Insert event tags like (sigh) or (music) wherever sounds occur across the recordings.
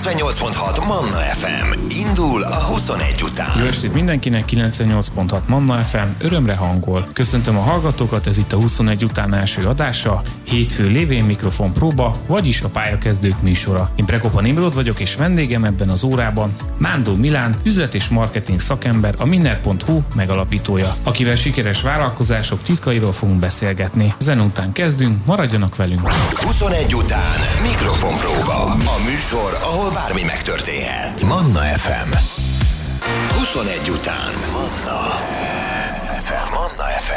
98.6 Manna FM. Indul a 21 után. Jó estét mindenkinek, 98.6 Manna FM, örömre hangol. Köszöntöm a hallgatókat, ez itt a 21 után első adása, hétfő lévén mikrofon próba, vagyis a pályakezdők műsora. Én Prekopa Nimrod vagyok, és vendégem ebben az órában Mándó Milán, üzlet és marketing szakember, a Minner.hu megalapítója, akivel sikeres vállalkozások titkairól fogunk beszélgetni. Zen után kezdünk, maradjanak velünk. 21 után mikrofon próba. A műsor, ahol bármi megtörténhet. Manna FM. 21 után. Manna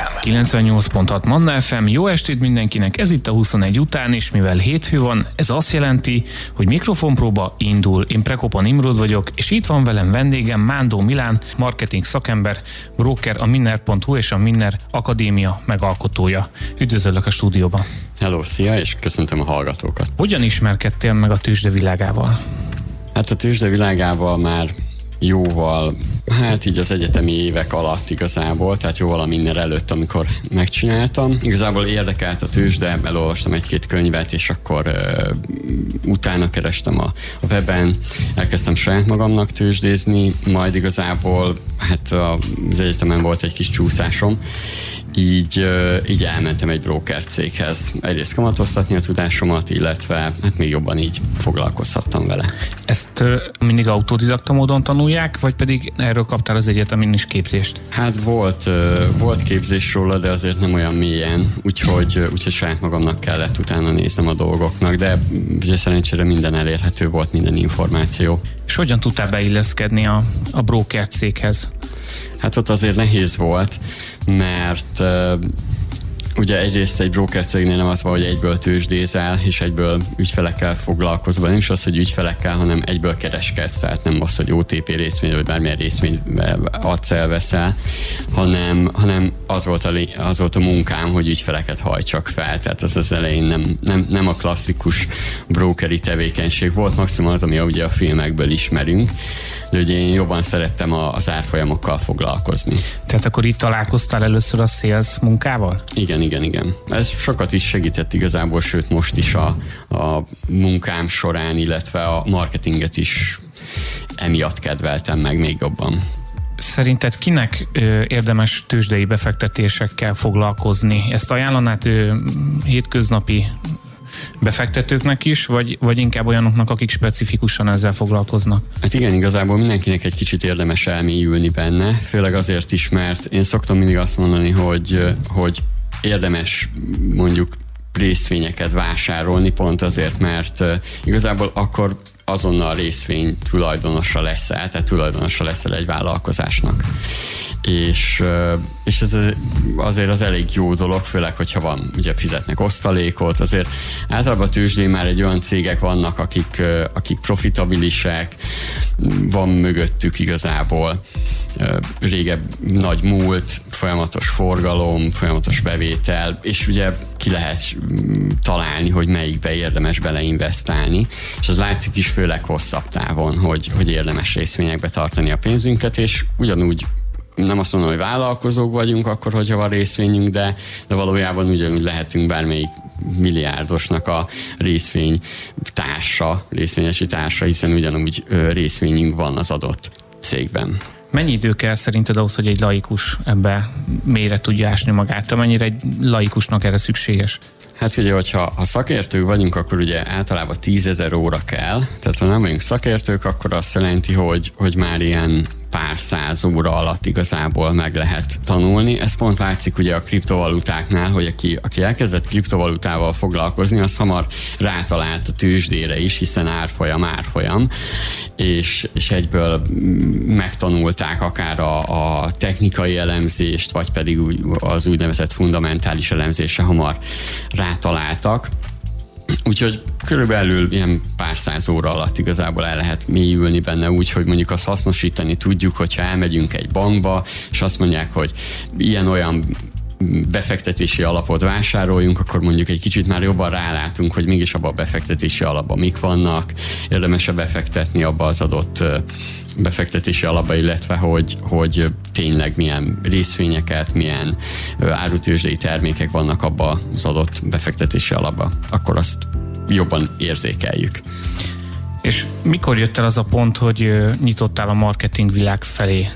FM. 98.6 Manna FM, jó estét mindenkinek, ez itt a 21 után, és mivel hétfő van, ez azt jelenti, hogy mikrofonpróba indul. Én Prekopa Nimrod vagyok, és itt van velem vendégem Mándó Milán, marketing szakember, broker, a Minner.hu és a Minner Akadémia megalkotója. Üdvözöllek a stúdióban. Hello, szia, és köszöntöm a hallgatókat. Hogyan ismerkedtél meg a tőzsde világával? Hát a tőzsde világával már jóval, hát így az egyetemi évek alatt igazából, tehát jóval minden előtt, amikor megcsináltam. Igazából érdekelt a tőzsde, elolvastam egy-két könyvet, és akkor uh, utána kerestem a, a weben, elkezdtem saját magamnak tőzsdézni, majd igazából hát az egyetemen volt egy kis csúszásom, így, így elmentem egy broker céghez. Egyrészt kamatoztatni a tudásomat, illetve hát még jobban így foglalkozhattam vele. Ezt mindig autodidakta módon tanulják, vagy pedig erről kaptál az egyetemin is képzést? Hát volt, volt képzés róla, de azért nem olyan mélyen, úgyhogy, úgyhogy saját magamnak kellett utána néznem a dolgoknak, de ugye szerencsére minden elérhető volt, minden információ. És hogyan tudtál beilleszkedni a, a broker céghez? Hát ott azért nehéz volt, mert ugye egyrészt egy broker cégnél nem az van, hogy egyből tőzsdézel, és egyből ügyfelekkel foglalkozva, nem is az, hogy ügyfelekkel, hanem egyből kereskedsz, tehát nem az, hogy OTP részvény, vagy bármilyen részvény adsz el, veszel, hanem, hanem az, volt a, az volt a munkám, hogy ügyfeleket hajtsak fel, tehát az az elején nem, nem, nem a klasszikus brokeri tevékenység volt, maximum az, ami ugye a filmekből ismerünk, de ugye én jobban szerettem az árfolyamokkal foglalkozni. Tehát akkor itt találkoztál először a sales munkával? Igen, igen, igen. Ez sokat is segített igazából, sőt most is a, a munkám során, illetve a marketinget is emiatt kedveltem meg még jobban. Szerinted kinek érdemes tőzsdei befektetésekkel foglalkozni? Ezt ajánlanád ö, hétköznapi befektetőknek is, vagy, vagy inkább olyanoknak, akik specifikusan ezzel foglalkoznak? Hát igen, igazából mindenkinek egy kicsit érdemes elmélyülni benne, főleg azért is, mert én szoktam mindig azt mondani, hogy, hogy érdemes mondjuk részvényeket vásárolni, pont azért, mert igazából akkor azonnal részvény tulajdonosa leszel, tehát tulajdonosa leszel egy vállalkozásnak és, és ez azért az elég jó dolog, főleg, hogyha van, ugye fizetnek osztalékot, azért általában a tőzsdén már egy olyan cégek vannak, akik, akik profitabilisek, van mögöttük igazából régebb nagy múlt, folyamatos forgalom, folyamatos bevétel, és ugye ki lehet találni, hogy melyikbe érdemes beleinvestálni, és az látszik is főleg hosszabb távon, hogy, hogy érdemes részvényekbe tartani a pénzünket, és ugyanúgy nem azt mondom, hogy vállalkozók vagyunk akkor, hogyha van részvényünk, de, de valójában ugyanúgy lehetünk bármelyik milliárdosnak a részvény társa, részvényesi társa, hiszen ugyanúgy részvényünk van az adott cégben. Mennyi idő kell szerinted ahhoz, hogy egy laikus ebbe mélyre tudja ásni magát? Mennyire egy laikusnak erre szükséges? Hát ugye, hogyha ha szakértők vagyunk, akkor ugye általában tízezer óra kell, tehát ha nem vagyunk szakértők, akkor azt jelenti, hogy, hogy már ilyen pár száz óra alatt igazából meg lehet tanulni. Ez pont látszik ugye a kriptovalutáknál, hogy aki, aki elkezdett kriptovalutával foglalkozni, az hamar rátalált a tőzsdére is, hiszen árfolyam, árfolyam, és, és egyből megtanulták akár a, a technikai elemzést, vagy pedig az úgynevezett fundamentális elemzésre hamar rátaláltak. Úgyhogy körülbelül ilyen pár száz óra alatt igazából el lehet mélyülni benne úgy, hogy mondjuk azt hasznosítani tudjuk, hogyha elmegyünk egy bankba, és azt mondják, hogy ilyen-olyan befektetési alapot vásároljunk, akkor mondjuk egy kicsit már jobban rálátunk, hogy mégis abban a befektetési alapban mik vannak, érdemes-e befektetni abba az adott befektetési alapba, illetve hogy, hogy tényleg milyen részvényeket, milyen árutőzsdei termékek vannak abba az adott befektetési alapba, akkor azt jobban érzékeljük. És mikor jött el az a pont, hogy nyitottál a marketing világ felé?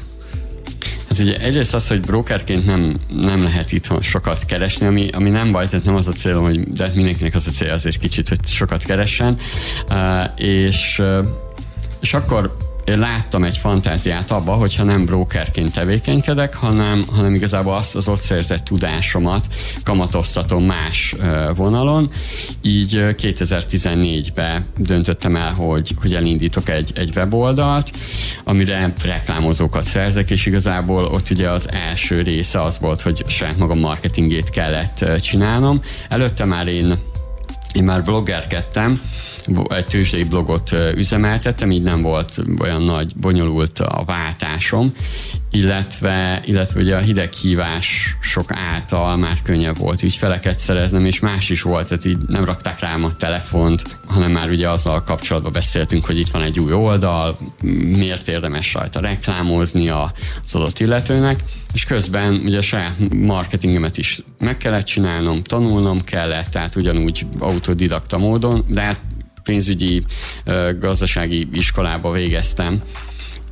Hát ugye egyrészt az, hogy brokerként nem, nem lehet itthon sokat keresni, ami, ami nem baj, tehát nem az a célom, hogy de mindenkinek az a cél azért kicsit, hogy sokat keressen. Uh, és, uh, és akkor láttam egy fantáziát abba, hogyha nem brokerként tevékenykedek, hanem, hanem igazából azt az ott szerzett tudásomat kamatoztatom más vonalon. Így 2014-ben döntöttem el, hogy, hogy elindítok egy, egy weboldalt, amire reklámozókat szerzek, és igazából ott ugye az első része az volt, hogy saját magam marketingét kellett csinálnom. Előtte már én én már bloggerkedtem, egy tőzsdei blogot üzemeltettem, így nem volt olyan nagy, bonyolult a váltásom, illetve, illetve ugye a hideghívások által már könnyebb volt ügyfeleket szereznem, és más is volt, tehát így nem rakták rám a telefont, hanem már ugye azzal kapcsolatban beszéltünk, hogy itt van egy új oldal, miért érdemes rajta reklámozni az adott illetőnek, és közben ugye a saját marketingemet is meg kellett csinálnom, tanulnom kellett, tehát ugyanúgy autodidakta módon, de hát pénzügyi, gazdasági iskolába végeztem,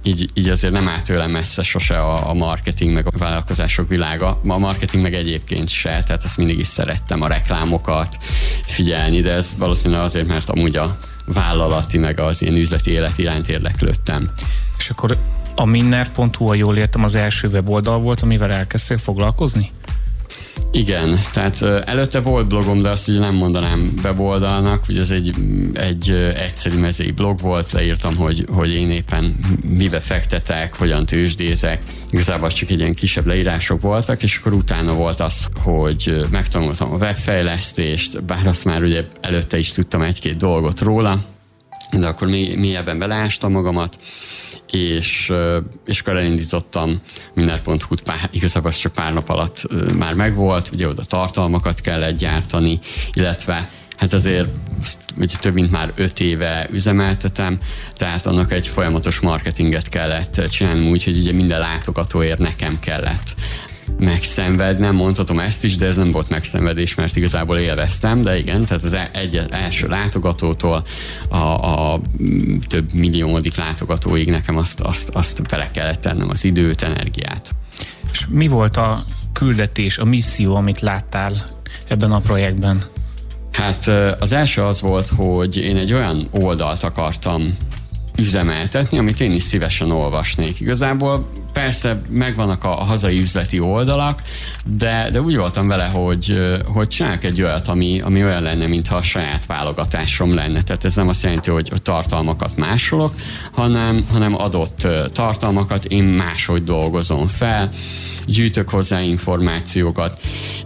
így, így azért nem áll tőlem messze sose a, a marketing meg a vállalkozások világa. A marketing meg egyébként se, tehát ezt mindig is szerettem, a reklámokat figyelni, de ez valószínűleg azért, mert amúgy a vállalati meg az ilyen üzleti élet iránt érdeklődtem. És akkor a minner.hu, ha jól értem, az első weboldal volt, amivel elkezdtél foglalkozni? Igen, tehát előtte volt blogom, de azt ugye nem mondanám weboldalnak, hogy ez egy, egy egyszerű mezei blog volt, leírtam, hogy, hogy én éppen mibe fektetek, hogyan tőzsdézek, igazából csak egy ilyen kisebb leírások voltak, és akkor utána volt az, hogy megtanultam a webfejlesztést, bár azt már ugye előtte is tudtam egy-két dolgot róla, de akkor mélyebben beleástam magamat, és, és akkor elindítottam mindenhu-t, pár, igazából az csak pár nap alatt már megvolt, ugye oda tartalmakat kellett gyártani, illetve hát azért ugye több mint már öt éve üzemeltetem, tehát annak egy folyamatos marketinget kellett csinálni, úgyhogy ugye minden látogatóért nekem kellett megszenvednem, mondhatom ezt is, de ez nem volt megszenvedés, mert igazából élveztem, de igen, tehát az e- egy első látogatótól a, a több milliómodik látogatóig nekem azt, azt, azt bele kellett tennem az időt, energiát. És mi volt a küldetés, a misszió, amit láttál ebben a projektben? Hát az első az volt, hogy én egy olyan oldalt akartam üzemeltetni, amit én is szívesen olvasnék. Igazából persze megvannak a, a hazai üzleti oldalak, de, de úgy voltam vele, hogy, hogy csinálok egy olyat, ami, ami olyan lenne, mintha a saját válogatásom lenne. Tehát ez nem azt jelenti, hogy, hogy tartalmakat másolok, hanem, hanem adott tartalmakat én máshogy dolgozom fel, gyűjtök hozzá információkat,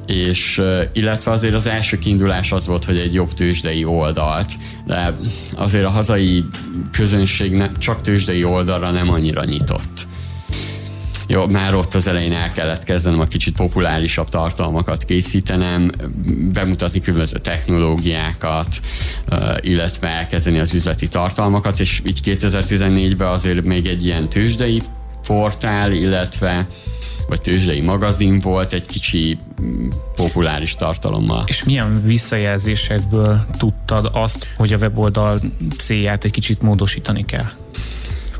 és illetve azért az első kiindulás az volt, hogy egy jobb tőzsdei oldalt, de azért a hazai közönség ne, csak tőzsdei oldalra nem annyira nyitott. Jó, már ott az elején el kellett kezdenem a kicsit populárisabb tartalmakat készítenem, bemutatni különböző technológiákat, illetve elkezdeni az üzleti tartalmakat, és így 2014-ben azért még egy ilyen tőzsdei portál, illetve vagy tőzsdei magazin volt, egy kicsi mm, populáris tartalommal. És milyen visszajelzésekből tudtad azt, hogy a weboldal célját egy kicsit módosítani kell?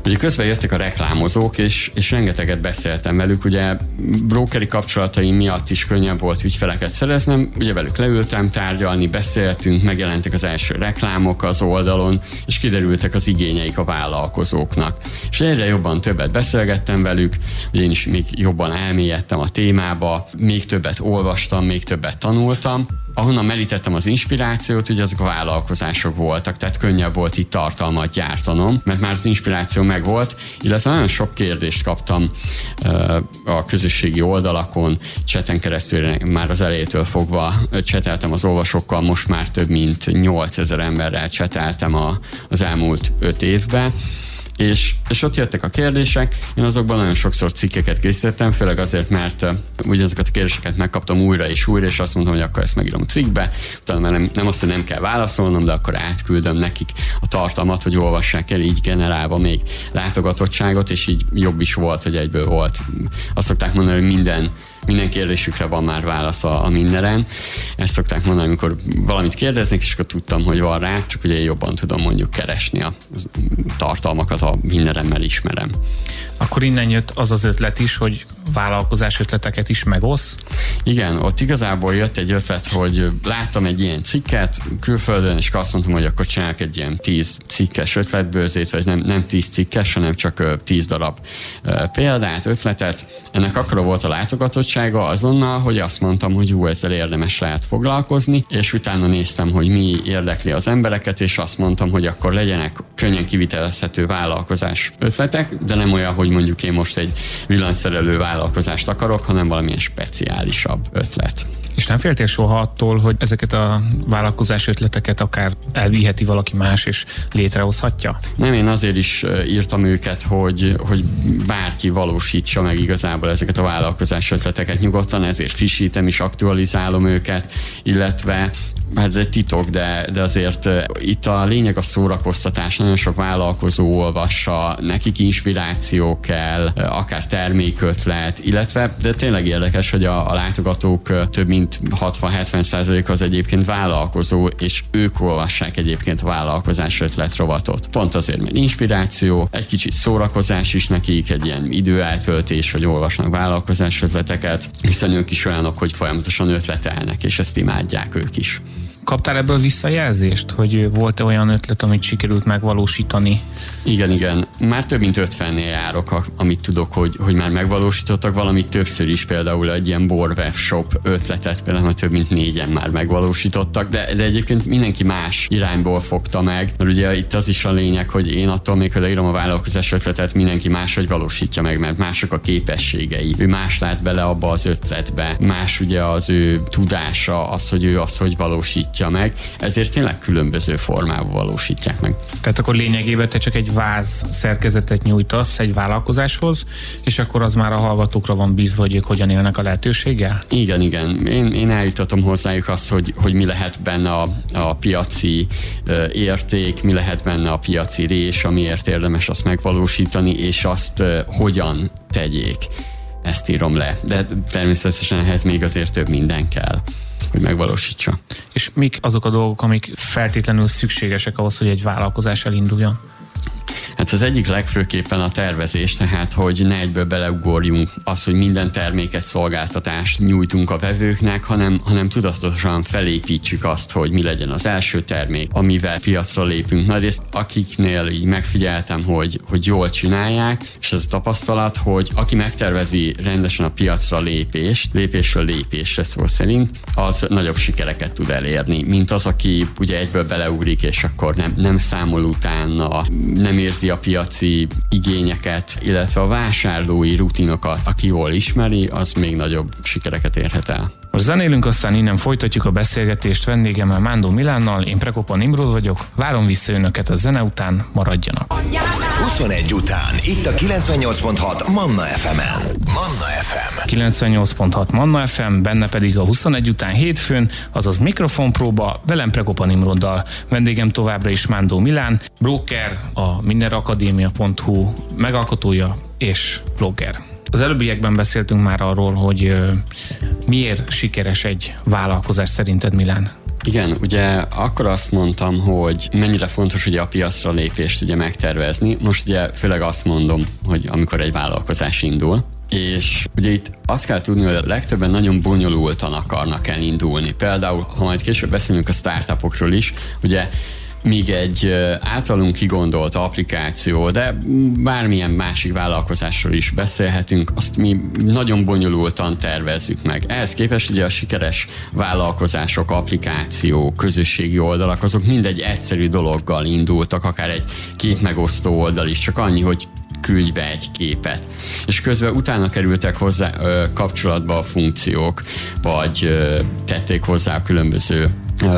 Ugye közben jöttek a reklámozók, és, és rengeteget beszéltem velük, ugye brokeri kapcsolataim miatt is könnyebb volt ügyfeleket szereznem, ugye velük leültem tárgyalni, beszéltünk, megjelentek az első reklámok az oldalon, és kiderültek az igényeik a vállalkozóknak. És egyre jobban többet beszélgettem velük, ugye én is még jobban elmélyedtem a témába, még többet olvastam, még többet tanultam, ahonnan merítettem az inspirációt, ugye azok a vállalkozások voltak, tehát könnyebb volt itt tartalmat gyártanom, mert már az inspiráció megvolt, illetve nagyon sok kérdést kaptam a közösségi oldalakon, cseten keresztül már az elejétől fogva cseteltem az olvasókkal, most már több mint 8000 emberrel cseteltem az elmúlt 5 évben, és, és ott jöttek a kérdések, én azokban nagyon sokszor cikkeket készítettem, főleg azért, mert uh, ugyanazokat a kérdéseket megkaptam újra és újra, és azt mondtam, hogy akkor ezt megírom cikkbe, utána már nem, nem azt, hogy nem kell válaszolnom, de akkor átküldöm nekik a tartalmat, hogy olvassák el, így generálva még látogatottságot, és így jobb is volt, hogy egyből volt. Azt szokták mondani, hogy minden minden kérdésükre van már válasz a, a mindenen. Ezt szokták mondani, amikor valamit kérdeznek, és akkor tudtam, hogy van rá, csak ugye jobban tudom mondjuk keresni a tartalmakat, a mindenemmel ismerem. Akkor innen jött az az ötlet is, hogy vállalkozás ötleteket is megosz? Igen, ott igazából jött egy ötlet, hogy láttam egy ilyen cikket külföldön, és azt mondtam, hogy akkor csinálok egy ilyen tíz cikkes ötletbőrzét, vagy nem, nem tíz cikkes, hanem csak tíz darab példát, ötletet. Ennek akkor volt a látogatottsága azonnal, hogy azt mondtam, hogy jó, ezzel érdemes lehet foglalkozni, és utána néztem, hogy mi érdekli az embereket, és azt mondtam, hogy akkor legyenek könnyen kivitelezhető vállalkozás ötletek, de nem olyan, hogy mondjuk én most egy villanyszerelő vállalkozást akarok, hanem valamilyen speciálisabb ötlet. És nem féltél soha attól, hogy ezeket a vállalkozás ötleteket akár elviheti valaki más, és létrehozhatja? Nem, én azért is írtam őket, hogy, hogy bárki valósítsa meg igazából ezeket a vállalkozás ötleteket nyugodtan, ezért frissítem is, aktualizálom őket, illetve hát ez egy titok, de, de azért itt a lényeg a szórakoztatás, nagyon sok vállalkozó olvassa, nekik inspiráció kell, akár termékötlet, illetve, de tényleg érdekes, hogy a, a látogatók több mint 60-70% az egyébként vállalkozó, és ők olvassák egyébként a vállalkozás ötlet rovatot. Pont azért, mert inspiráció, egy kicsit szórakozás is nekik, egy ilyen időeltöltés, hogy olvasnak vállalkozás ötleteket, hiszen ők is olyanok, hogy folyamatosan ötletelnek, és ezt imádják ők is. Kaptál ebből visszajelzést, hogy volt-e olyan ötlet, amit sikerült megvalósítani? Igen, igen. Már több mint 50-nél járok, amit tudok, hogy, hogy már megvalósítottak valamit többször is, például egy ilyen bor webshop ötletet, például több mint négyen már megvalósítottak, de, de egyébként mindenki más irányból fogta meg, mert ugye itt az is a lényeg, hogy én attól még, hogy leírom a vállalkozás ötletet, mindenki máshogy valósítja meg, mert mások a képességei. Ő más lát bele abba az ötletbe, más ugye az ő tudása, az, hogy ő az, hogy valósítja valósítja meg, ezért tényleg különböző formában valósítják meg. Tehát akkor lényegében te csak egy váz szerkezetet nyújtasz egy vállalkozáshoz, és akkor az már a hallgatókra van bízva, hogy ők hogyan élnek a lehetőséggel? Igen, igen. Én, én eljutatom hozzájuk azt, hogy, hogy mi lehet benne a, a piaci uh, érték, mi lehet benne a piaci rés, amiért érdemes azt megvalósítani, és azt uh, hogyan tegyék ezt írom le. De természetesen ehhez még azért több minden kell hogy megvalósítsa. És mik azok a dolgok, amik feltétlenül szükségesek ahhoz, hogy egy vállalkozás elinduljon? Hát az egyik legfőképpen a tervezés, tehát hogy ne egyből beleugorjunk az, hogy minden terméket, szolgáltatást nyújtunk a vevőknek, hanem, hanem tudatosan felépítsük azt, hogy mi legyen az első termék, amivel piacra lépünk. Nagy részt akiknél így megfigyeltem, hogy, hogy jól csinálják, és ez a tapasztalat, hogy aki megtervezi rendesen a piacra lépést, lépésről lépésre szó szerint, az nagyobb sikereket tud elérni, mint az, aki ugye egyből beleugrik, és akkor nem, nem számol utána, nem érzi a piaci igényeket, illetve a vásárlói rutinokat, aki jól ismeri, az még nagyobb sikereket érhet el. Most zenélünk, aztán innen folytatjuk a beszélgetést vendégemmel Mándó Milánnal, én Prekopa Nimrod vagyok, várom vissza önöket a zene után, maradjanak. 21 után, itt a 98.6 Manna FM-en. Manna FM. 98.6 Manna FM, benne pedig a 21 után hétfőn, azaz mikrofonpróba, velem Prekopa Nimroddal. Vendégem továbbra is Mándó Milán, broker, a mindenakadémia.hu megalkotója és blogger. Az előbbiekben beszéltünk már arról, hogy miért sikeres egy vállalkozás szerinted Milán? Igen, ugye akkor azt mondtam, hogy mennyire fontos ugye a piacra lépést ugye megtervezni. Most ugye főleg azt mondom, hogy amikor egy vállalkozás indul, és ugye itt azt kell tudni, hogy a legtöbben nagyon bonyolultan akarnak elindulni. Például, ha majd később beszélünk a startupokról is, ugye míg egy általunk kigondolt applikáció, de bármilyen másik vállalkozásról is beszélhetünk, azt mi nagyon bonyolultan tervezzük meg. Ehhez képest ugye a sikeres vállalkozások, applikáció, közösségi oldalak, azok mindegy egyszerű dologgal indultak, akár egy képmegosztó oldal is, csak annyi, hogy küldj be egy képet. És közben utána kerültek hozzá ö, kapcsolatba a funkciók, vagy ö, tették hozzá a különböző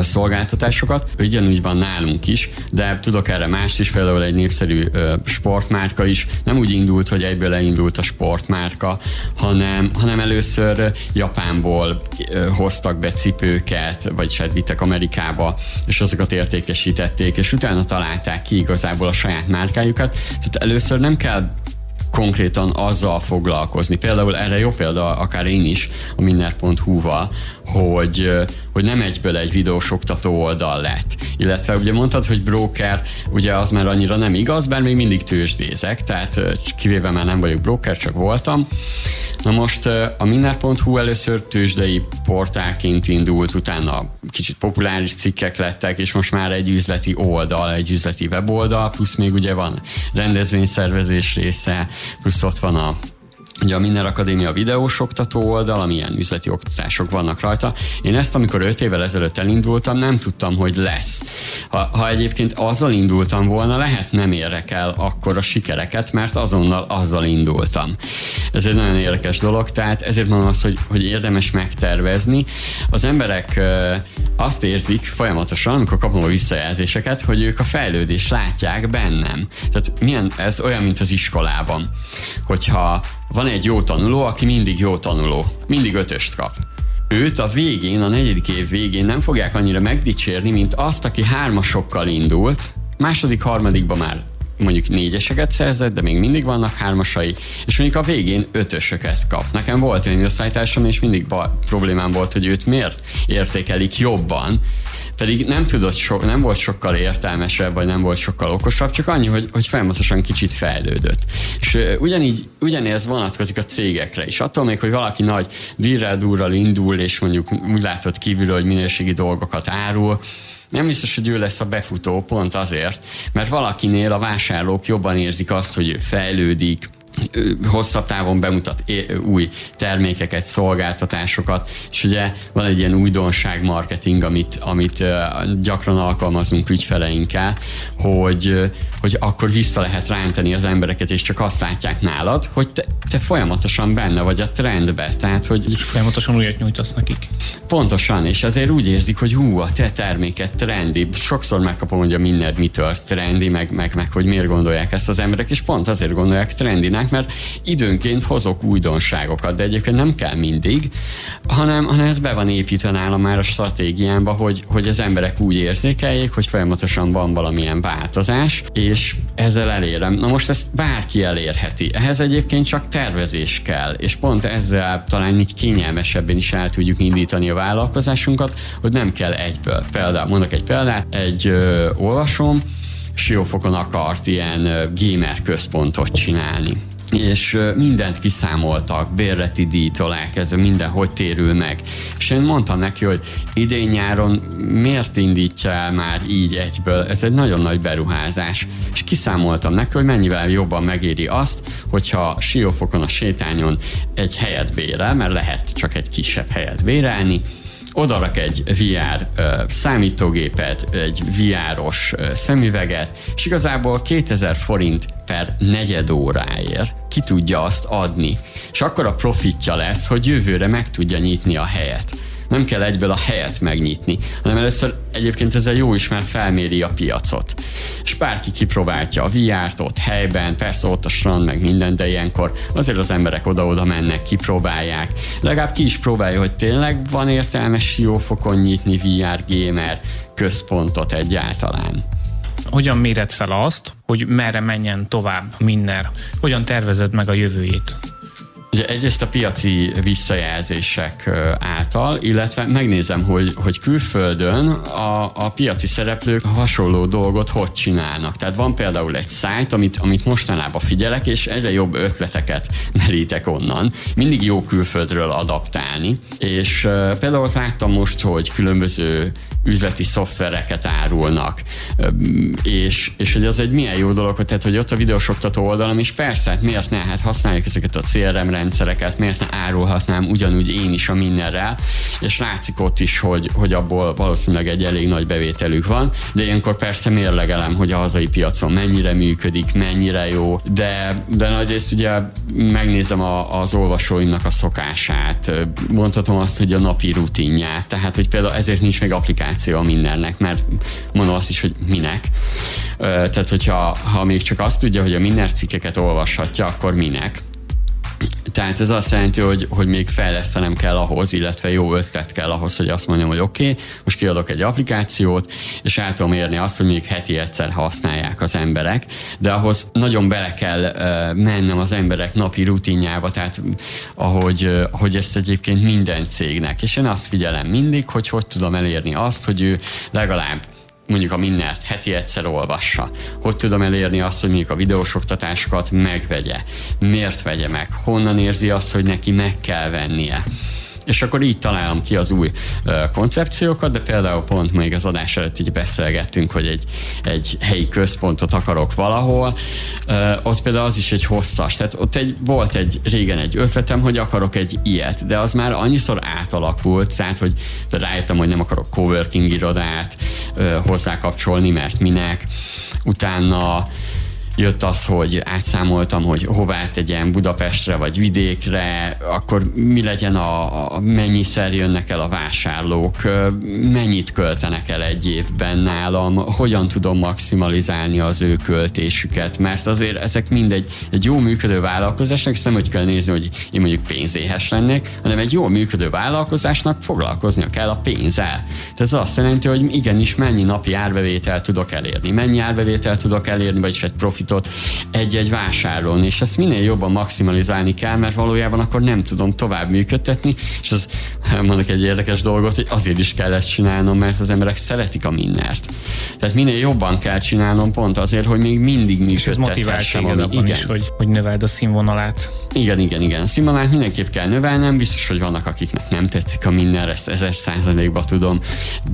szolgáltatásokat. Ugyanúgy van nálunk is, de tudok erre mást is, például egy népszerű sportmárka is. Nem úgy indult, hogy egyből leindult a sportmárka, hanem, hanem először Japánból hoztak be cipőket, vagy se vittek Amerikába, és azokat értékesítették, és utána találták ki igazából a saját márkájukat. Tehát először nem kell konkrétan azzal foglalkozni. Például erre jó példa, akár én is, a minner.hu-val, hogy, hogy nem egyből egy videós oktató oldal lett. Illetve ugye mondtad, hogy broker, ugye az már annyira nem igaz, bár még mindig tőzsdézek, tehát kivéve már nem vagyok broker, csak voltam. Na most a minner.hu először tőzsdei portálként indult, utána kicsit populáris cikkek lettek, és most már egy üzleti oldal, egy üzleti weboldal, plusz még ugye van rendezvényszervezés része, plusz ott van a Ugye a Miner Akadémia videós oktató oldal, amilyen üzleti oktatások vannak rajta. Én ezt, amikor 5 évvel ezelőtt elindultam, nem tudtam, hogy lesz. Ha, ha egyébként azzal indultam volna, lehet nem érek el akkor a sikereket, mert azonnal azzal indultam. Ez egy nagyon érdekes dolog, tehát ezért mondom azt, hogy, hogy érdemes megtervezni. Az emberek azt érzik folyamatosan, amikor kapom a visszajelzéseket, hogy ők a fejlődést látják bennem. Tehát milyen, ez olyan, mint az iskolában. Hogyha van egy jó tanuló, aki mindig jó tanuló, mindig ötöst kap. Őt a végén, a negyedik év végén nem fogják annyira megdicsérni, mint azt, aki hármasokkal indult, második, harmadikban már mondjuk négyeseket szerzett, de még mindig vannak hármasai, és mondjuk a végén ötösöket kap. Nekem volt egy osztálytársam, és mindig ba- problémám volt, hogy őt miért értékelik jobban, pedig nem tudott so, nem volt sokkal értelmesebb, vagy nem volt sokkal okosabb, csak annyi, hogy, hogy folyamatosan kicsit fejlődött. És ugyanígy, ugyanez vonatkozik a cégekre is. Attól még, hogy valaki nagy dirrel indul, és mondjuk úgy látod kívülről, hogy minőségi dolgokat árul, nem biztos, hogy ő lesz a befutó, pont azért, mert valakinél a vásárlók jobban érzik azt, hogy ő fejlődik, hosszabb távon bemutat új termékeket, szolgáltatásokat, és ugye van egy ilyen újdonság marketing, amit, amit gyakran alkalmazunk ügyfeleinkkel, hogy, hogy akkor vissza lehet rántani az embereket, és csak azt látják nálad, hogy te, te folyamatosan benne vagy a trendbe. Tehát, hogy és folyamatosan újat nyújtasz nekik. Pontosan, és azért úgy érzik, hogy hú, a te terméket trendi. Sokszor megkapom, hogy a minden mitől trendi, meg, meg, meg hogy miért gondolják ezt az emberek, és pont azért gondolják trendinek, csinálják, mert időnként hozok újdonságokat, de egyébként nem kell mindig, hanem, hanem ez be van építve nálam már a stratégiámba, hogy, hogy az emberek úgy érzékeljék, hogy folyamatosan van valamilyen változás, és ezzel elérem. Na most ezt bárki elérheti. Ehhez egyébként csak tervezés kell, és pont ezzel talán így kényelmesebben is el tudjuk indítani a vállalkozásunkat, hogy nem kell egyből. Például, mondok egy példát, egy ö, olvasom, Siófokon akart ilyen gamer központot csinálni és mindent kiszámoltak, bérleti díjtól elkezdve minden, hogy térül meg. És én mondtam neki, hogy idén nyáron miért indítja el már így egyből, ez egy nagyon nagy beruházás. És kiszámoltam neki, hogy mennyivel jobban megéri azt, hogyha Siófokon a sétányon egy helyet bérel, mert lehet csak egy kisebb helyet bérelni, odarak egy VR számítógépet, egy VR-os szemüveget, és igazából 2000 forint per negyed óráért ki tudja azt adni. És akkor a profitja lesz, hogy jövőre meg tudja nyitni a helyet nem kell egyből a helyet megnyitni, hanem először egyébként ezzel jó is, mert felméri a piacot. És bárki kipróbálja a VR-t ott helyben, persze ott a strand, meg minden, de ilyenkor azért az emberek oda-oda mennek, kipróbálják. Legalább ki is próbálja, hogy tényleg van értelmes jó fokon nyitni VR gamer központot egyáltalán hogyan méred fel azt, hogy merre menjen tovább Minner? Hogyan tervezed meg a jövőjét? Ugye egyrészt a piaci visszajelzések által, illetve megnézem, hogy, hogy külföldön a, a piaci szereplők hasonló dolgot hogy csinálnak. Tehát van például egy szájt, amit, amit mostanában figyelek, és egyre jobb ötleteket (laughs) merítek onnan. Mindig jó külföldről adaptálni, és például láttam most, hogy különböző üzleti szoftvereket árulnak, és, és hogy az egy milyen jó dolog, hogy, tehát, hogy ott a videós oktató oldalon is persze, hát miért ne, hát használjuk ezeket a CRM rendszereket, miért ne árulhatnám ugyanúgy én is a mindenrel, és látszik ott is, hogy, hogy abból valószínűleg egy elég nagy bevételük van, de ilyenkor persze mérlegelem, hogy a hazai piacon mennyire működik, mennyire jó, de, de nagyrészt ugye megnézem a, az olvasóimnak a szokását, mondhatom azt, hogy a napi rutinját, tehát hogy például ezért nincs még applikáció a mindennek, mert mondom azt is, hogy minek. Tehát, hogyha ha még csak azt tudja, hogy a minden cikkeket olvashatja, akkor minek? Tehát ez azt jelenti, hogy, hogy még fejlesztenem kell ahhoz, illetve jó ötlet kell ahhoz, hogy azt mondjam, hogy oké, okay, most kiadok egy applikációt, és el tudom érni azt, hogy még heti egyszer használják az emberek, de ahhoz nagyon bele kell mennem az emberek napi rutinjába, tehát ahogy, ahogy ezt egyébként minden cégnek. És én azt figyelem mindig, hogy hogy tudom elérni azt, hogy ő legalább mondjuk a Minnert heti egyszer olvassa. Hogy tudom elérni azt, hogy mondjuk a videós oktatásokat megvegye? Miért vegye meg? Honnan érzi azt, hogy neki meg kell vennie? És akkor így találom ki az új koncepciókat, de például pont még az adás előtt így beszélgettünk, hogy egy, egy helyi központot akarok valahol, ott például az is egy hosszas, tehát ott egy, volt egy régen egy ötletem, hogy akarok egy ilyet, de az már annyiszor átalakult, tehát hogy rájöttem, hogy nem akarok coworking irodát hozzá mert minek, utána jött az, hogy átszámoltam, hogy hová tegyem Budapestre vagy vidékre, akkor mi legyen a, a mennyiszer jönnek el a vásárlók, mennyit költenek el egy évben nálam, hogyan tudom maximalizálni az ő költésüket, mert azért ezek mind egy, egy jó működő vállalkozásnak, nem hogy kell nézni, hogy én mondjuk pénzéhes lennék, hanem egy jó működő vállalkozásnak foglalkoznia kell a pénzzel. Tehát ez azt jelenti, hogy igenis mennyi napi árbevételt tudok elérni, mennyi árbevételt tudok elérni, vagyis egy profit profitot egy-egy vásárlón, és ezt minél jobban maximalizálni kell, mert valójában akkor nem tudom tovább működtetni, és az (laughs) mondok egy érdekes dolgot, hogy azért is kell ezt csinálnom, mert az emberek szeretik a minnert. Tehát minél jobban kell csinálnom pont azért, hogy még mindig működtethessem. És ez igen. is, hogy, hogy növeld a színvonalát. Igen, igen, igen. Színvonalát mindenképp kell növelnem, biztos, hogy vannak, akiknek nem tetszik a minden, ezt ezer százalékba tudom,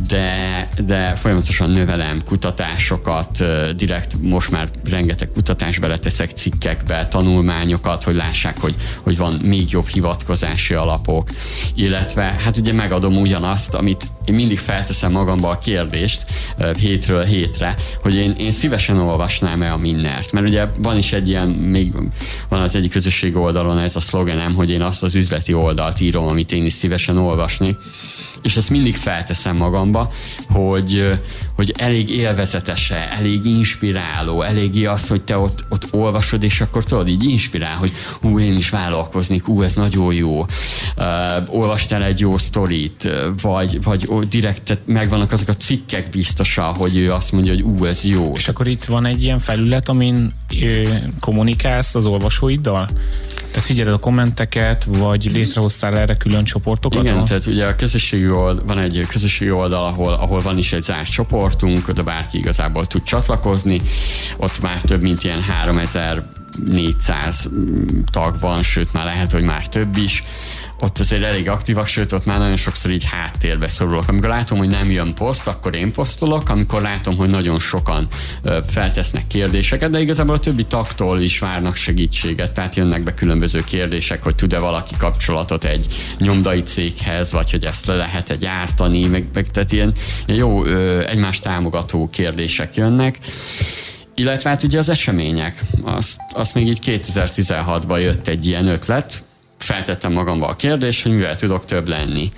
de, de folyamatosan növelem kutatásokat, direkt most már rengeteg rengeteg kutatásba leteszek cikkekbe, tanulmányokat, hogy lássák, hogy, hogy van még jobb hivatkozási alapok, illetve hát ugye megadom ugyanazt, amit én mindig felteszem magamba a kérdést hétről hétre, hogy én, én szívesen olvasnám-e a Minnert, mert ugye van is egy ilyen, még van az egyik közösség oldalon ez a szlogenem, hogy én azt az üzleti oldalt írom, amit én is szívesen olvasni, és ezt mindig felteszem magamba, hogy, hogy elég élvezetese, elég inspiráló, eléggé az, hogy te ott, ott olvasod, és akkor tudod, így inspirál, hogy hú, én is vállalkoznék, hú, ez nagyon jó. Uh, olvastál egy jó sztorit, vagy, vagy direkt megvannak azok a cikkek biztosa, hogy ő azt mondja, hogy ú, ez jó. És akkor itt van egy ilyen felület, amin ö, kommunikálsz az olvasóiddal? Tehát figyeled a kommenteket, vagy létrehoztál erre külön csoportokat? Igen, tehát ugye a közösségi oldal, van egy közösségi oldal, ahol, ahol van is egy zárt csoportunk, oda bárki igazából tud csatlakozni. Ott már több mint ilyen 3400 tag van, sőt már lehet, hogy már több is ott azért elég aktívak, sőt ott már nagyon sokszor így háttérbe szorulok. Amikor látom, hogy nem jön poszt, akkor én posztolok, amikor látom, hogy nagyon sokan feltesznek kérdéseket, de igazából a többi taktól is várnak segítséget, tehát jönnek be különböző kérdések, hogy tud-e valaki kapcsolatot egy nyomdai céghez, vagy hogy ezt le lehet-e gyártani, meg, meg tehát ilyen, jó egymást támogató kérdések jönnek. Illetve hát ugye az események, azt, azt még így 2016-ban jött egy ilyen ötlet, feltettem magamba a kérdést, hogy mivel tudok több lenni,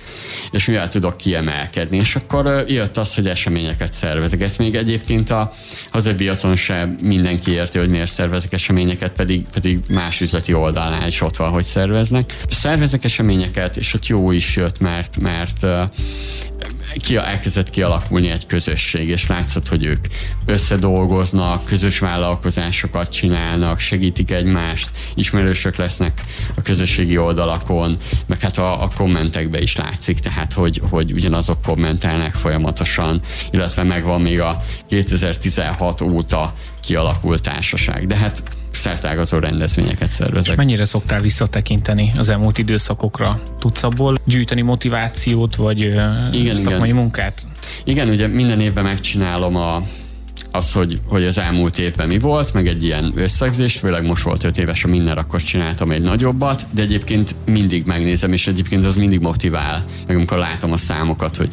és mivel tudok kiemelkedni. És akkor jött az, hogy eseményeket szervezek. Ezt még egyébként a hazai piacon sem mindenki érti, hogy miért szervezek eseményeket, pedig, pedig más üzleti oldalnál is ott van, hogy szerveznek. Szervezek eseményeket, és ott jó is jött, mert, mert ki, elkezdett kialakulni egy közösség, és látszott, hogy ők összedolgoznak, közös vállalkozásokat csinálnak, segítik egymást, ismerősök lesznek a közösségi oldalakon, meg hát a, a kommentekbe is látszik, tehát hogy, hogy ugyanazok kommentelnek folyamatosan, illetve megvan még a 2016 óta kialakult társaság. De hát szertágazó rendezvényeket szervezek. És mennyire szoktál visszatekinteni az elmúlt időszakokra? Tudsz abból gyűjteni motivációt, vagy igen, szakmai igen. munkát? Igen, ugye minden évben megcsinálom a az, hogy, hogy az elmúlt évben mi volt, meg egy ilyen összegzés, főleg most volt 5 éves a minden, akkor csináltam egy nagyobbat, de egyébként mindig megnézem, és egyébként az mindig motivál, meg amikor látom a számokat, hogy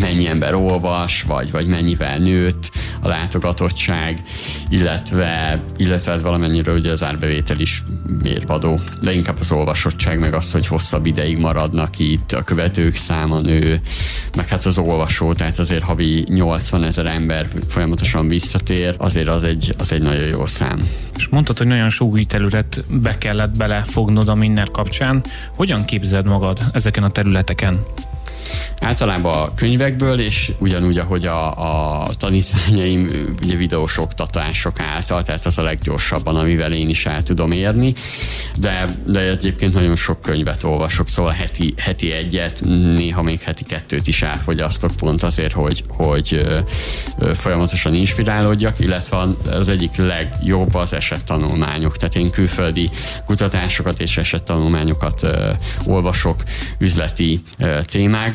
mennyi ember olvas, vagy, vagy mennyivel nőtt a látogatottság, illetve, illetve hát valamennyire ugye az árbevétel is mérvadó, de inkább az olvasottság, meg az, hogy hosszabb ideig maradnak itt, a követők száma nő, meg hát az olvasó, tehát azért havi 80 ezer ember folyamatosan folyamatosan visszatér, azért az egy, az egy nagyon jó szám. És mondtad, hogy nagyon sok új terület be kellett belefognod a Minner kapcsán. Hogyan képzeld magad ezeken a területeken? Általában a könyvekből, és ugyanúgy, ahogy a, a tanítványaim ugye videós oktatások által, tehát az a leggyorsabban, amivel én is el tudom érni, de, de egyébként nagyon sok könyvet olvasok, szóval heti, heti egyet, néha még heti kettőt is elfogyasztok pont azért, hogy, hogy folyamatosan inspirálódjak, illetve az egyik legjobb az esettanulmányok, tehát én külföldi kutatásokat és esettanulmányokat olvasok üzleti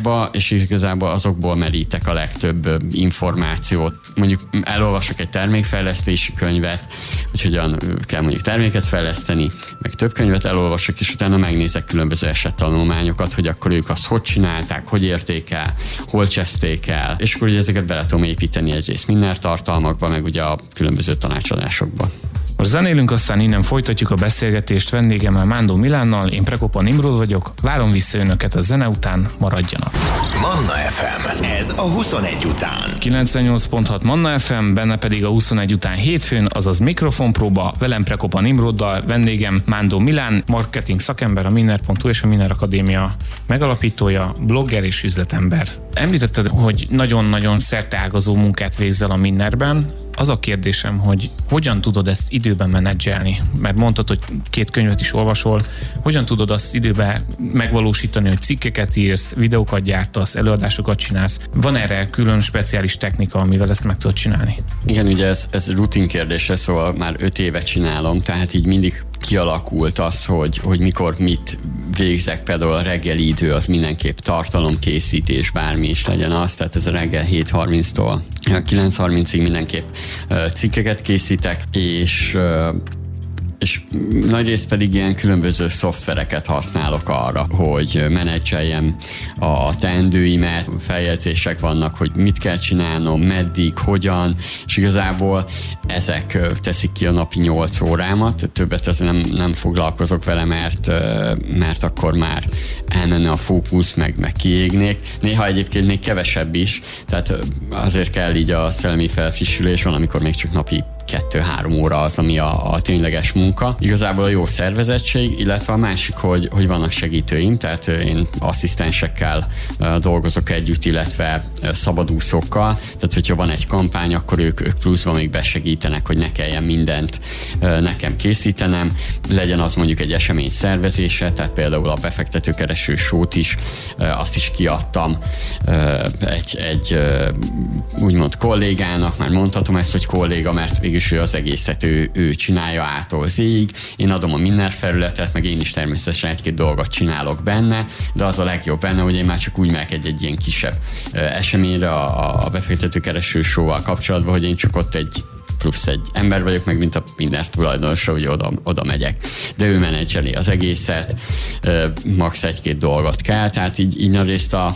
témákba, és igazából azokból merítek a legtöbb információt. Mondjuk elolvasok egy termékfejlesztési könyvet, hogy hogyan kell mondjuk terméket fejleszteni, meg több könyvet elolvasok, és utána megnézek különböző esettanulmányokat, hogy akkor ők azt hogy csinálták, hogy érték el, hol cseszték el, és akkor ugye ezeket bele tudom építeni egyrészt minden tartalmakba, meg ugye a különböző tanácsadásokba. Most zenélünk, aztán innen folytatjuk a beszélgetést vendégemmel Mándó Milánnal, én Prekopa Nimrod vagyok, várom vissza önöket a zene után, maradjanak. Manna FM, ez a 21 után. 98.6 Manna FM, benne pedig a 21 után hétfőn, azaz mikrofonpróba, velem Prekopa Nimroddal, vendégem Mándó Milán, marketing szakember, a Minner.hu és a Minner Akadémia megalapítója, blogger és üzletember. Említetted, hogy nagyon-nagyon szerteágazó munkát végzel a Minnerben, az a kérdésem, hogy hogyan tudod ezt időben menedzselni? Mert mondtad, hogy két könyvet is olvasol. Hogyan tudod azt időben megvalósítani, hogy cikkeket írsz, videókat gyártasz, előadásokat csinálsz? Van erre külön speciális technika, amivel ezt meg tudod csinálni? Igen, ugye ez, ez rutin kérdése, szóval már öt éve csinálom, tehát így mindig kialakult az, hogy, hogy mikor mit végzek, például a reggeli idő az mindenképp tartalomkészítés, bármi is legyen az, tehát ez a reggel 7.30-tól 9.30-ig mindenképp cikkeket készítek, és és nagyrészt pedig ilyen különböző szoftvereket használok arra, hogy menedzseljem a teendőimet, feljegyzések vannak, hogy mit kell csinálnom, meddig, hogyan, és igazából ezek teszik ki a napi 8 órámat, többet ezzel nem, nem foglalkozok vele, mert, mert akkor már elmenne a fókusz, meg, meg kiégnék. Néha egyébként még kevesebb is, tehát azért kell így a szellemi felfrissülés van, amikor még csak napi kettő-három óra az, ami a, a tényleges munka. Igazából a jó szervezettség, illetve a másik, hogy, hogy vannak segítőim, tehát én asszisztensekkel dolgozok együtt, illetve szabadúszókkal, tehát hogyha van egy kampány, akkor ők, ők pluszban még besegítenek, hogy ne kelljen mindent nekem készítenem, legyen az mondjuk egy esemény szervezése, tehát például a befektetőkereső sót is, azt is kiadtam egy, egy úgymond kollégának, már mondhatom ezt, hogy kolléga, mert végül is ő az egészet ő, ő csinálja ától zég. Én adom a minden felületet, meg én is természetesen egy-két dolgot csinálok benne, de az a legjobb benne, hogy én már csak úgy megyek egy, egy ilyen kisebb eseményre a, a befektetőkereső show kapcsolatban, hogy én csak ott egy plusz egy ember vagyok, meg mint a minden tulajdonosa, hogy oda, oda megyek. De ő menedzseli az egészet, max egy-két dolgot kell, tehát így, így részt a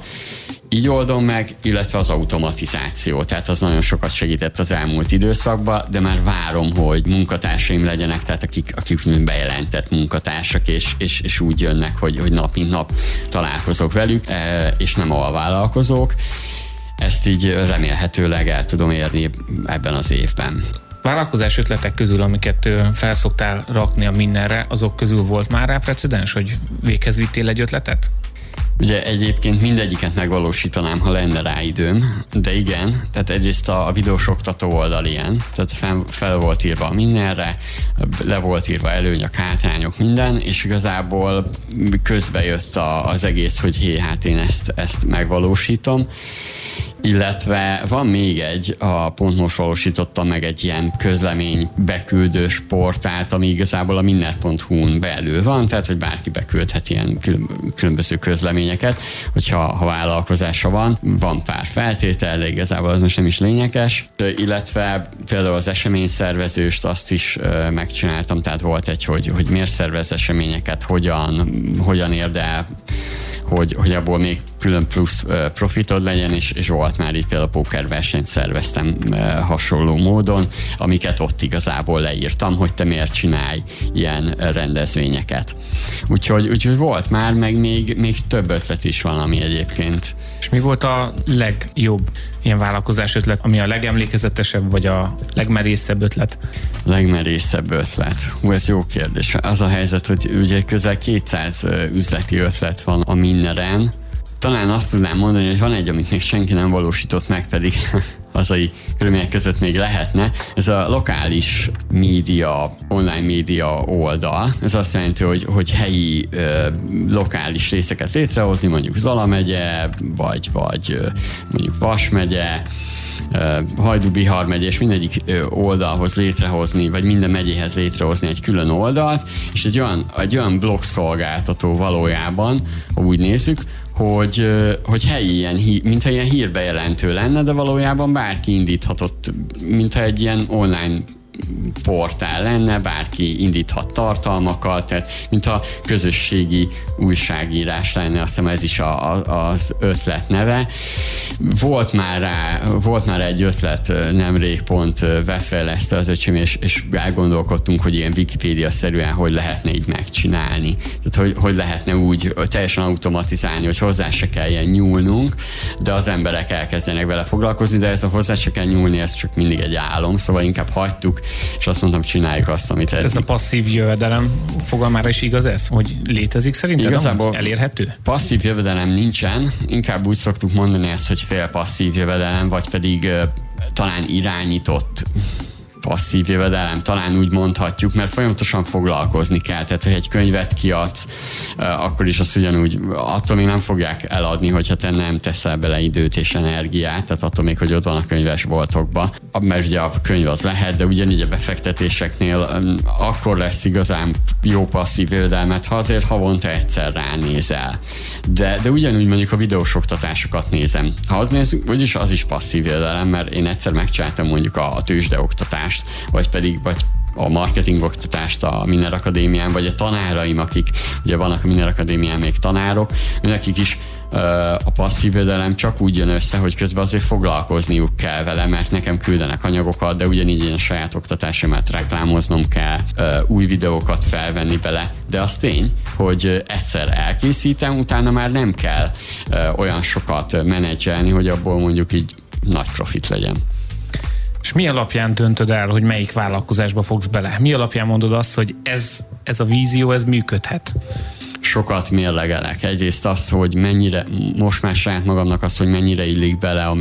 így oldom meg, illetve az automatizáció, tehát az nagyon sokat segített az elmúlt időszakban, de már várom, hogy munkatársaim legyenek, tehát akik, akik bejelentett munkatársak, és, és, és úgy jönnek, hogy, hogy nap mint nap találkozok velük, és nem a vállalkozók. Ezt így remélhetőleg el tudom érni ebben az évben vállalkozás ötletek közül, amiket felszoktál rakni a mindenre, azok közül volt már rá precedens, hogy véghez vittél egy ötletet? Ugye egyébként mindegyiket megvalósítanám, ha lenne rá időm, de igen, tehát egyrészt a, a videós oktató oldal ilyen, tehát fel, fel volt írva mindenre, le volt írva előnyök, hátrányok, minden, és igazából közbe jött a, az egész, hogy hé, hát én ezt, ezt megvalósítom, illetve van még egy, a pont most valósítottam meg egy ilyen közlemény beküldős portált, ami igazából a minner.hu-n belül van, tehát hogy bárki beküldhet ilyen különböző közleményeket, hogyha ha vállalkozása van, van pár feltétel, de igazából az most nem is lényeges, illetve például az eseményszervezőst azt is megcsináltam, tehát volt egy, hogy, hogy miért szervez eseményeket, hogyan, hogyan érde hogy, hogy abból még külön plusz profitod legyen, és, és volt már itt például pókerversenyt szerveztem hasonló módon, amiket ott igazából leírtam, hogy te miért csinálj ilyen rendezvényeket. Úgyhogy, úgyhogy volt már, meg még, még több ötlet is van, ami egyébként. És mi volt a legjobb ilyen vállalkozás ötlet, ami a legemlékezetesebb, vagy a legmerészebb ötlet? Legmerészebb ötlet. Hú, ez jó kérdés. Az a helyzet, hogy ugye közel 200 üzleti ötlet van a Minneren, talán azt tudnám mondani, hogy van egy, amit még senki nem valósított meg, pedig (laughs) hazai körülmények között még lehetne. Ez a lokális média, online média oldal. Ez azt jelenti, hogy, hogy helyi ö, lokális részeket létrehozni, mondjuk Zala megye, vagy, vagy mondjuk Vas megye, Hajdú-Bihar megye, és mindegyik oldalhoz létrehozni, vagy minden megyéhez létrehozni egy külön oldalt, és egy olyan, egy olyan blog szolgáltató valójában, ha úgy nézzük, hogy, hogy helyi ilyen, mintha ilyen hírbejelentő lenne, de valójában bárki indíthatott, mintha egy ilyen online portál lenne, bárki indíthat tartalmakat, tehát mint a közösségi újságírás lenne, azt hiszem ez is a, a, az ötlet neve. Volt már rá, volt már egy ötlet nemrég pont webfejlesztő az öcsém, és, és elgondolkodtunk, hogy ilyen Wikipédia-szerűen hogy lehetne így megcsinálni. Tehát hogy, hogy lehetne úgy teljesen automatizálni, hogy hozzá se kelljen nyúlnunk, de az emberek elkezdenek vele foglalkozni, de ez a hozzá se kell nyúlni, ez csak mindig egy álom, szóval inkább hagytuk, és azt mondtam, csináljuk azt, amit eddig. Ez a passzív jövedelem fogalmára is igaz ez? Hogy létezik szerinted? Igazából elérhető? Passzív jövedelem nincsen, inkább úgy szoktuk mondani ezt, hogy fél passzív jövedelem, vagy pedig talán irányított passzív jövedelem, talán úgy mondhatjuk, mert folyamatosan foglalkozni kell. Tehát, hogy egy könyvet kiadsz, akkor is azt ugyanúgy, attól még nem fogják eladni, hogyha te nem teszel bele időt és energiát, tehát attól még, hogy ott van a könyvesboltokba. Mert ugye a könyv az lehet, de ugyanígy a befektetéseknél akkor lesz igazán jó passzív jövedelmet, ha azért havonta egyszer ránézel. De, de ugyanúgy mondjuk a videós oktatásokat nézem. Ha az nézzük, úgyis az is passzív jövedelem, mert én egyszer megcsináltam mondjuk a, a tőzsdeoktatást, oktatást, vagy pedig vagy a marketing oktatást a Miner Akadémián, vagy a tanáraim, akik ugye vannak a Miner Akadémián még tanárok, nekik is a passzív védelem csak úgy jön össze, hogy közben azért foglalkozniuk kell vele, mert nekem küldenek anyagokat, de ugyanígy én a saját oktatásomat reklámoznom kell, új videókat felvenni bele, de az tény, hogy egyszer elkészítem, utána már nem kell olyan sokat menedzselni, hogy abból mondjuk így nagy profit legyen. És mi alapján döntöd el, hogy melyik vállalkozásba fogsz bele? Mi alapján mondod azt, hogy ez, ez a vízió, ez működhet? sokat mérlegelek. Egyrészt az, hogy mennyire, most már saját magamnak az, hogy mennyire illik bele a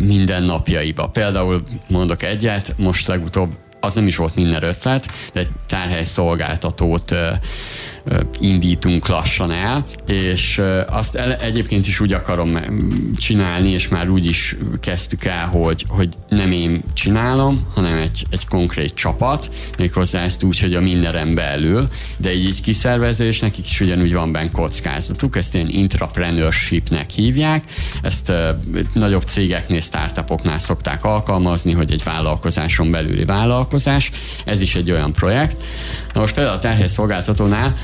minden napjaiba. Például mondok egyet, most legutóbb az nem is volt minden ötlet, de egy tárhely szolgáltatót indítunk lassan el, és azt el, egyébként is úgy akarom csinálni, és már úgy is kezdtük el, hogy, hogy nem én csinálom, hanem egy, egy konkrét csapat, méghozzá ezt úgy, hogy a mindenen belül, de így, így kiszervező, és nekik is ugyanúgy van benne kockázatuk, ezt ilyen intrapreneurshipnek hívják, ezt uh, nagyobb cégeknél, startupoknál szokták alkalmazni, hogy egy vállalkozáson belüli vállalkozás, ez is egy olyan projekt. Na most például a terhészszolgáltatónál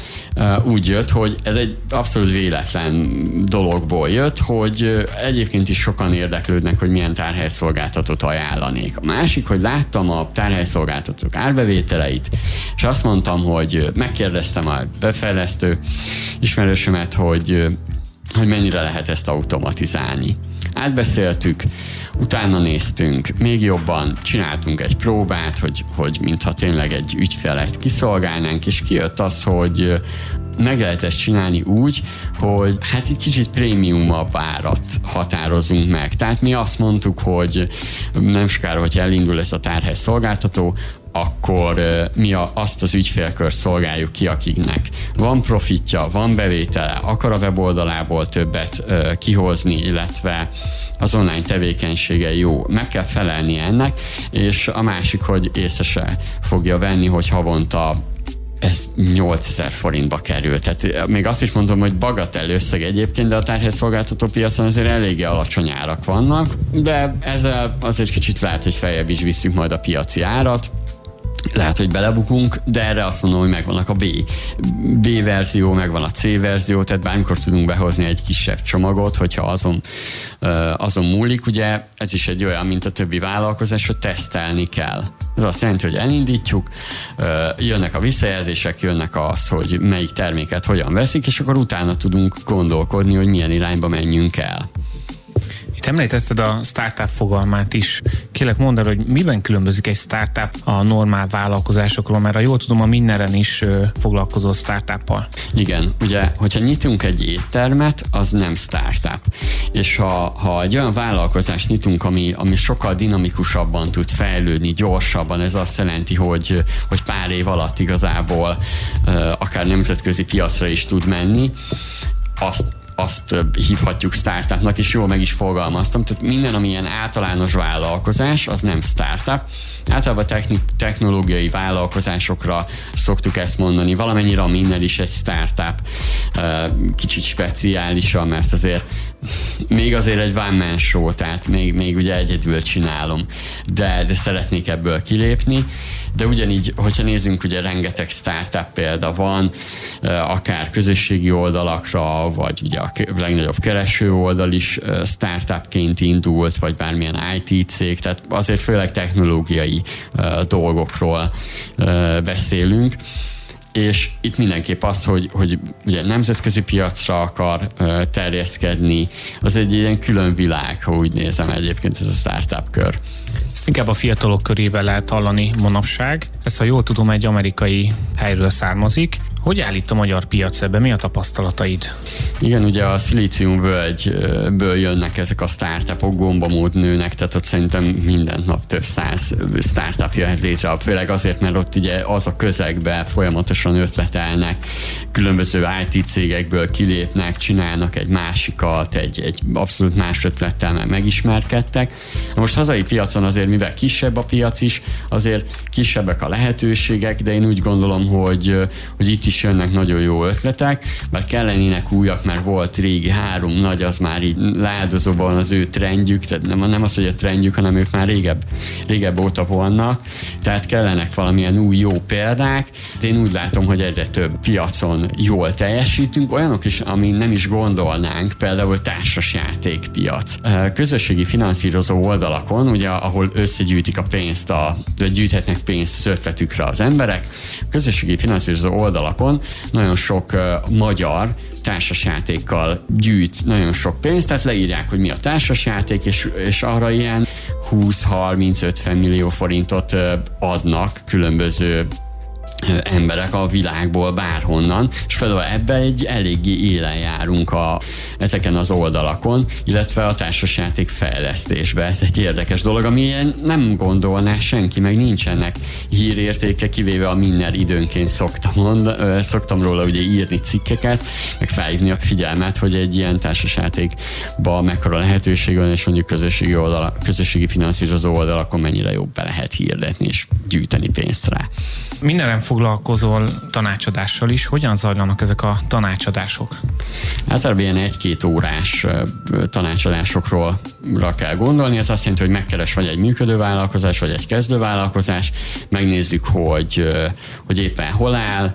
úgy jött, hogy ez egy abszolút véletlen dologból jött, hogy egyébként is sokan érdeklődnek, hogy milyen tárhelyszolgáltatót ajánlanék. A másik, hogy láttam a tárhelyszolgáltatók árbevételeit, és azt mondtam, hogy megkérdeztem a befejlesztő ismerősömet, hogy hogy mennyire lehet ezt automatizálni. Átbeszéltük, utána néztünk, még jobban csináltunk egy próbát, hogy, hogy mintha tényleg egy ügyfelet kiszolgálnánk, és kijött az, hogy meg lehet ezt csinálni úgy, hogy hát egy kicsit prémiumabb árat határozunk meg. Tehát mi azt mondtuk, hogy nem sokára, hogy elindul ez a tárhely szolgáltató, akkor mi azt az ügyfélkört szolgáljuk ki, akiknek van profitja, van bevétele, akar a weboldalából többet kihozni, illetve az online tevékenysége jó. Meg kell felelni ennek, és a másik, hogy észre se fogja venni, hogy havonta ez 8000 forintba kerül. Tehát még azt is mondom, hogy bagatell összeg egyébként, de a tárhelyszolgáltató piacon azért eléggé alacsony árak vannak, de ezzel azért kicsit lehet, hogy feljebb is visszük majd a piaci árat, lehet, hogy belebukunk, de erre azt mondom, hogy megvannak a B. B verzió, megvan a C verzió, tehát bármikor tudunk behozni egy kisebb csomagot, hogyha azon, azon múlik, ugye ez is egy olyan, mint a többi vállalkozás, hogy tesztelni kell. Ez azt jelenti, hogy elindítjuk, jönnek a visszajelzések, jönnek az, hogy melyik terméket hogyan veszik, és akkor utána tudunk gondolkodni, hogy milyen irányba menjünk el. Itt említetted a startup fogalmát is. Kérlek mondd el, hogy miben különbözik egy startup a normál vállalkozásokról, mert a jól tudom, a mindenen is foglalkozó startuppal. Igen, ugye, hogyha nyitunk egy éttermet, az nem startup. És ha, ha egy olyan vállalkozást nyitunk, ami, ami sokkal dinamikusabban tud fejlődni, gyorsabban, ez azt jelenti, hogy, hogy pár év alatt igazából akár nemzetközi piacra is tud menni, azt azt hívhatjuk startupnak, és jól meg is fogalmaztam. Tehát minden, ami ilyen általános vállalkozás, az nem startup. Általában technik, technológiai vállalkozásokra szoktuk ezt mondani. Valamennyire a minden is egy startup. Kicsit speciálisan, mert azért még azért egy one man show, tehát még, még ugye egyedül csinálom, de, de szeretnék ebből kilépni, de ugyanígy, hogyha nézzünk, ugye rengeteg startup példa van, akár közösségi oldalakra, vagy ugye a legnagyobb kereső oldal is startupként indult, vagy bármilyen IT cég, tehát azért főleg technológiai dolgokról beszélünk és itt mindenképp az, hogy, hogy ugye nemzetközi piacra akar terjeszkedni, az egy ilyen külön világ, ha úgy nézem egyébként ez a startup kör. Ezt inkább a fiatalok körében lehet hallani manapság. Ez, ha jól tudom, egy amerikai helyről származik. Hogy állít a magyar piac ebbe? Mi a tapasztalataid? Igen, ugye a szilícium völgyből jönnek ezek a startupok, gombamód nőnek, tehát ott szerintem minden nap több száz startup jöhet létre, főleg azért, mert ott ugye az a közegbe folyamatosan ötletelnek, különböző IT cégekből kilépnek, csinálnak egy másikat, egy, egy abszolút más ötlettel meg megismerkedtek. Most hazai piacon azért, mivel kisebb a piac is, azért kisebbek a lehetőségek, de én úgy gondolom, hogy, hogy itt is jönnek nagyon jó ötletek, bár kellenének újak, mert volt régi három nagy, az már így leáldozóban az ő trendjük, tehát nem, nem az, hogy a trendjük, hanem ők már régebb, régebb óta vannak, tehát kellenek valamilyen új jó példák, én úgy látom, hogy egyre több piacon jól teljesítünk, olyanok is, ami nem is gondolnánk, például társasjátékpiac. Közösségi finanszírozó oldalakon, ugye, ahol összegyűjtik a pénzt, a, gyűjthetnek pénzt az ötletükre az emberek, közösségi finanszírozó oldalak oldalakon nagyon sok magyar társasjátékkal gyűjt nagyon sok pénzt, tehát leírják, hogy mi a társasjáték, és, és arra ilyen 20-30-50 millió forintot adnak különböző emberek a világból bárhonnan, és például ebbe egy eléggé élen járunk a, ezeken az oldalakon, illetve a társasjáték fejlesztésbe. Ez egy érdekes dolog, ami ilyen nem gondolná senki, meg nincsenek hírértéke, kivéve a minden időnként szoktam, mond, szoktam róla ugye írni cikkeket, meg felhívni a figyelmet, hogy egy ilyen társasjátékba mekkora lehetőség van, és mondjuk közösségi, oldala, közösségi finanszírozó oldalakon mennyire jobb be lehet hirdetni és gyűjteni pénzt rá. Mindenem foglalkozol tanácsadással is. Hogyan zajlanak ezek a tanácsadások? Általában ilyen egy-két órás tanácsadásokról kell gondolni. Ez azt jelenti, hogy megkeres vagy egy működő vállalkozás, vagy egy kezdő vállalkozás, megnézzük, hogy, hogy éppen hol áll.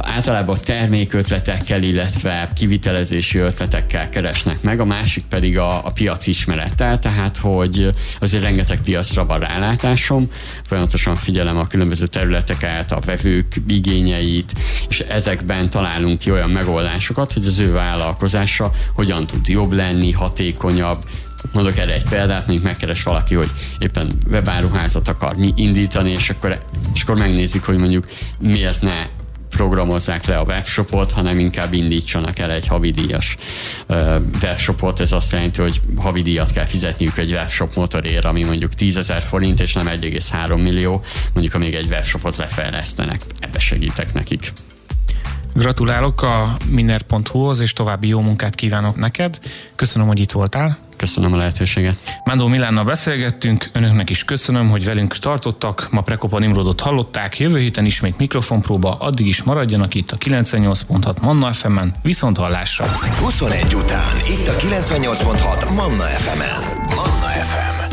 Általában termékötletekkel, illetve kivitelezési ötletekkel keresnek meg, a másik pedig a, a piac ismerettel, tehát hogy azért rengeteg piacra van rálátásom, folyamatosan figyelem a különböző területeket, a vevők igényeit, és ezekben találunk ki olyan megoldásokat, hogy az ő vállalkozása hogyan tud jobb lenni, hatékonyabb, Mondok erre egy példát, mondjuk megkeres valaki, hogy éppen webáruházat akar indítani, és akkor, és akkor megnézzük, hogy mondjuk miért ne programozzák le a webshopot, hanem inkább indítsanak el egy havidíjas webshopot. Ez azt jelenti, hogy havidíjat kell fizetniük egy webshop motorért, ami mondjuk 10 ezer forint, és nem 1,3 millió, mondjuk amíg egy webshopot lefejlesztenek. Ebbe segítek nekik. Gratulálok a minner.hu-hoz, és további jó munkát kívánok neked. Köszönöm, hogy itt voltál. Köszönöm a lehetőséget. Mándó Milánnal beszélgettünk, önöknek is köszönöm, hogy velünk tartottak. Ma Prekopa Nimrodot hallották, jövő héten ismét mikrofonpróba, addig is maradjanak itt a 98.6 Manna FM-en, viszont hallásra. 21 után itt a 98.6 Manna FM-en. Manna FM.